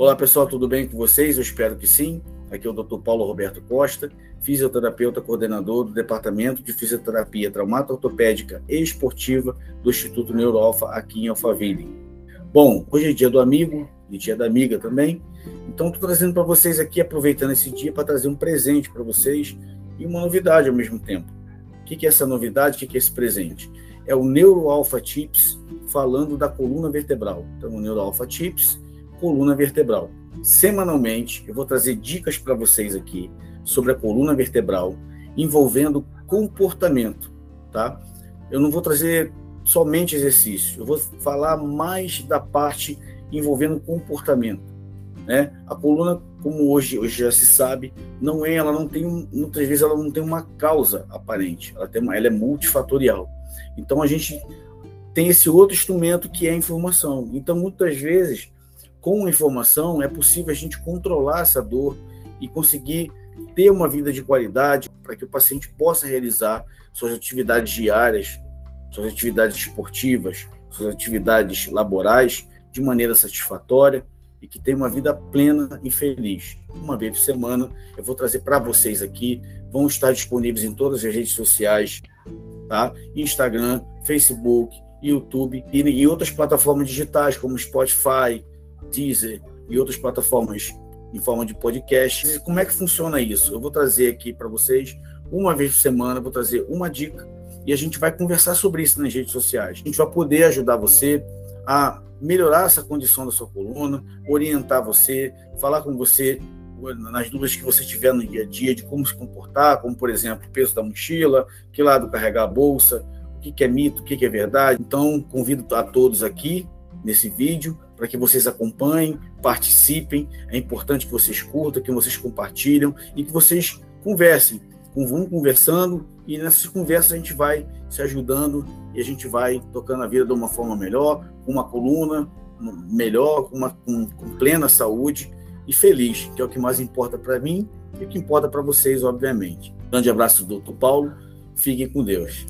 Olá pessoal, tudo bem com vocês? Eu espero que sim. Aqui é o Dr. Paulo Roberto Costa, fisioterapeuta coordenador do Departamento de Fisioterapia Traumato-Ortopédica e Esportiva do Instituto Neuroalfa aqui em Alphaville. Bom, hoje é dia do amigo e dia da amiga também, então estou trazendo para vocês aqui, aproveitando esse dia, para trazer um presente para vocês e uma novidade ao mesmo tempo. O que é essa novidade? O que é esse presente? É o Neuroalpha Tips falando da coluna vertebral. Então, o Neuroalpha Tips coluna vertebral. Semanalmente, eu vou trazer dicas para vocês aqui sobre a coluna vertebral envolvendo comportamento, tá? Eu não vou trazer somente exercício, eu vou falar mais da parte envolvendo comportamento, né? A coluna, como hoje, hoje já se sabe, não é, ela não tem, muitas vezes ela não tem uma causa aparente, ela tem, uma, ela é multifatorial. Então a gente tem esse outro instrumento que é a informação. Então muitas vezes com informação é possível a gente controlar essa dor e conseguir ter uma vida de qualidade para que o paciente possa realizar suas atividades diárias, suas atividades esportivas, suas atividades laborais de maneira satisfatória e que tenha uma vida plena e feliz. Uma vez por semana eu vou trazer para vocês aqui, vão estar disponíveis em todas as redes sociais, tá? Instagram, Facebook, YouTube e, e outras plataformas digitais como Spotify, Deezer e outras plataformas em forma de podcast. Como é que funciona isso? Eu vou trazer aqui para vocês, uma vez por semana, vou trazer uma dica e a gente vai conversar sobre isso nas redes sociais. A gente vai poder ajudar você a melhorar essa condição da sua coluna, orientar você, falar com você nas dúvidas que você tiver no dia a dia de como se comportar, como por exemplo o peso da mochila, que lado carregar a bolsa, o que é mito, o que é verdade. Então convido a todos aqui nesse vídeo para que vocês acompanhem, participem. É importante que vocês curtam, que vocês compartilhem e que vocês conversem. Vão conversando e nessas conversas a gente vai se ajudando e a gente vai tocando a vida de uma forma melhor, com uma coluna melhor, com, uma, com, com plena saúde e feliz, que é o que mais importa para mim e o que importa para vocês, obviamente. Grande abraço, doutor Paulo. Fiquem com Deus.